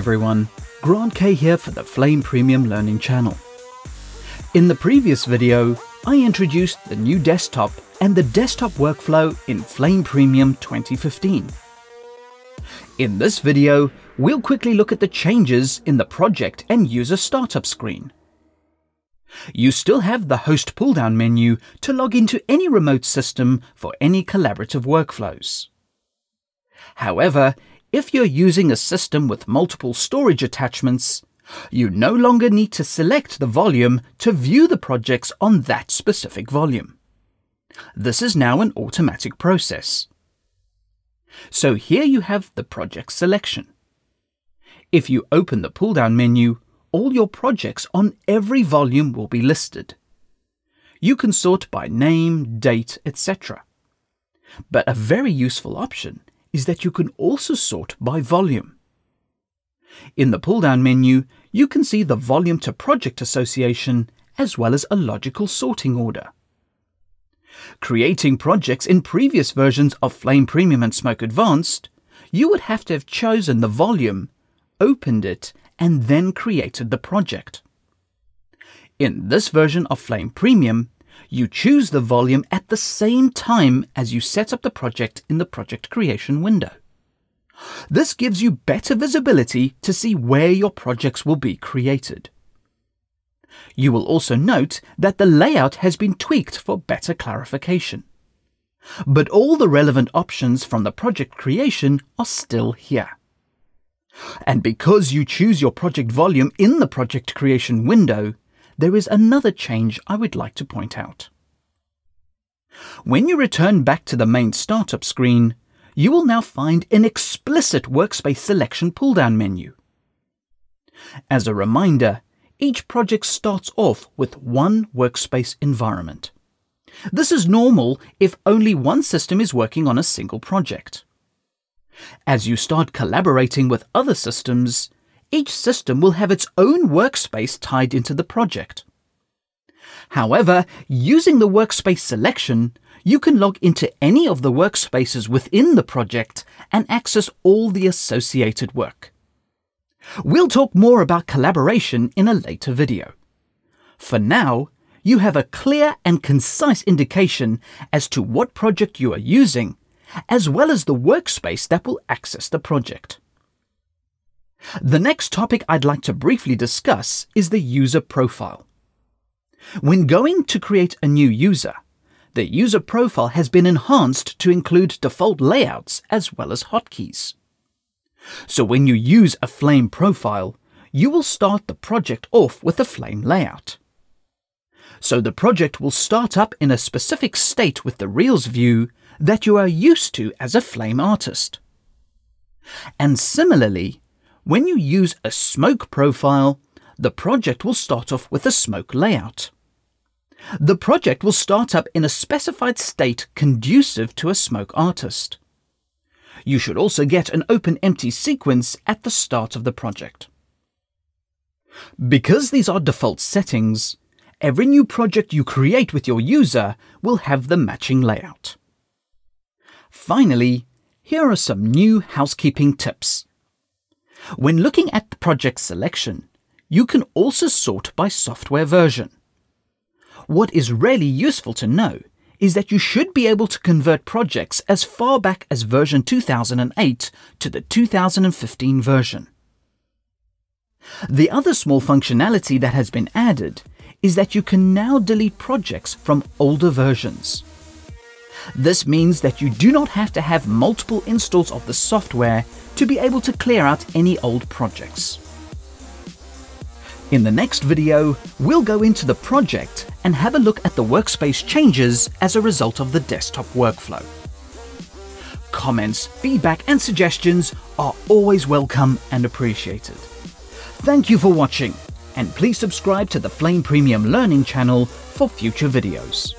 everyone, Grant Kay here for the Flame Premium Learning channel. In the previous video, I introduced the new desktop and the desktop workflow in Flame Premium 2015. In this video, we'll quickly look at the changes in the project and user startup screen. You still have the host pull-down menu to log into any remote system for any collaborative workflows. However, if you're using a system with multiple storage attachments, you no longer need to select the volume to view the projects on that specific volume. This is now an automatic process. So here you have the project selection. If you open the pull-down menu, all your projects on every volume will be listed. You can sort by name, date, etc. But a very useful option is that you can also sort by volume. In the pull-down menu, you can see the volume to project association as well as a logical sorting order. Creating projects in previous versions of Flame Premium and Smoke Advanced, you would have to have chosen the volume, opened it, and then created the project. In this version of Flame Premium, you choose the volume at the same time as you set up the project in the project creation window. This gives you better visibility to see where your projects will be created. You will also note that the layout has been tweaked for better clarification. But all the relevant options from the project creation are still here. And because you choose your project volume in the project creation window, there is another change I would like to point out. When you return back to the main startup screen, you will now find an explicit workspace selection pull-down menu. As a reminder, each project starts off with one workspace environment. This is normal if only one system is working on a single project. As you start collaborating with other systems, each system will have its own workspace tied into the project. However, using the workspace selection, you can log into any of the workspaces within the project and access all the associated work. We'll talk more about collaboration in a later video. For now, you have a clear and concise indication as to what project you are using, as well as the workspace that will access the project. The next topic I'd like to briefly discuss is the user profile. When going to create a new user, the user profile has been enhanced to include default layouts as well as hotkeys. So when you use a Flame profile, you will start the project off with a Flame layout. So the project will start up in a specific state with the Reels view that you are used to as a Flame artist. And similarly, when you use a smoke profile, the project will start off with a smoke layout. The project will start up in a specified state conducive to a smoke artist. You should also get an open empty sequence at the start of the project. Because these are default settings, every new project you create with your user will have the matching layout. Finally, here are some new housekeeping tips. When looking at the project selection, you can also sort by software version. What is really useful to know is that you should be able to convert projects as far back as version 2008 to the 2015 version. The other small functionality that has been added is that you can now delete projects from older versions. This means that you do not have to have multiple installs of the software to be able to clear out any old projects. In the next video, we'll go into the project and have a look at the workspace changes as a result of the desktop workflow. Comments, feedback and suggestions are always welcome and appreciated. Thank you for watching and please subscribe to the Flame Premium Learning channel for future videos.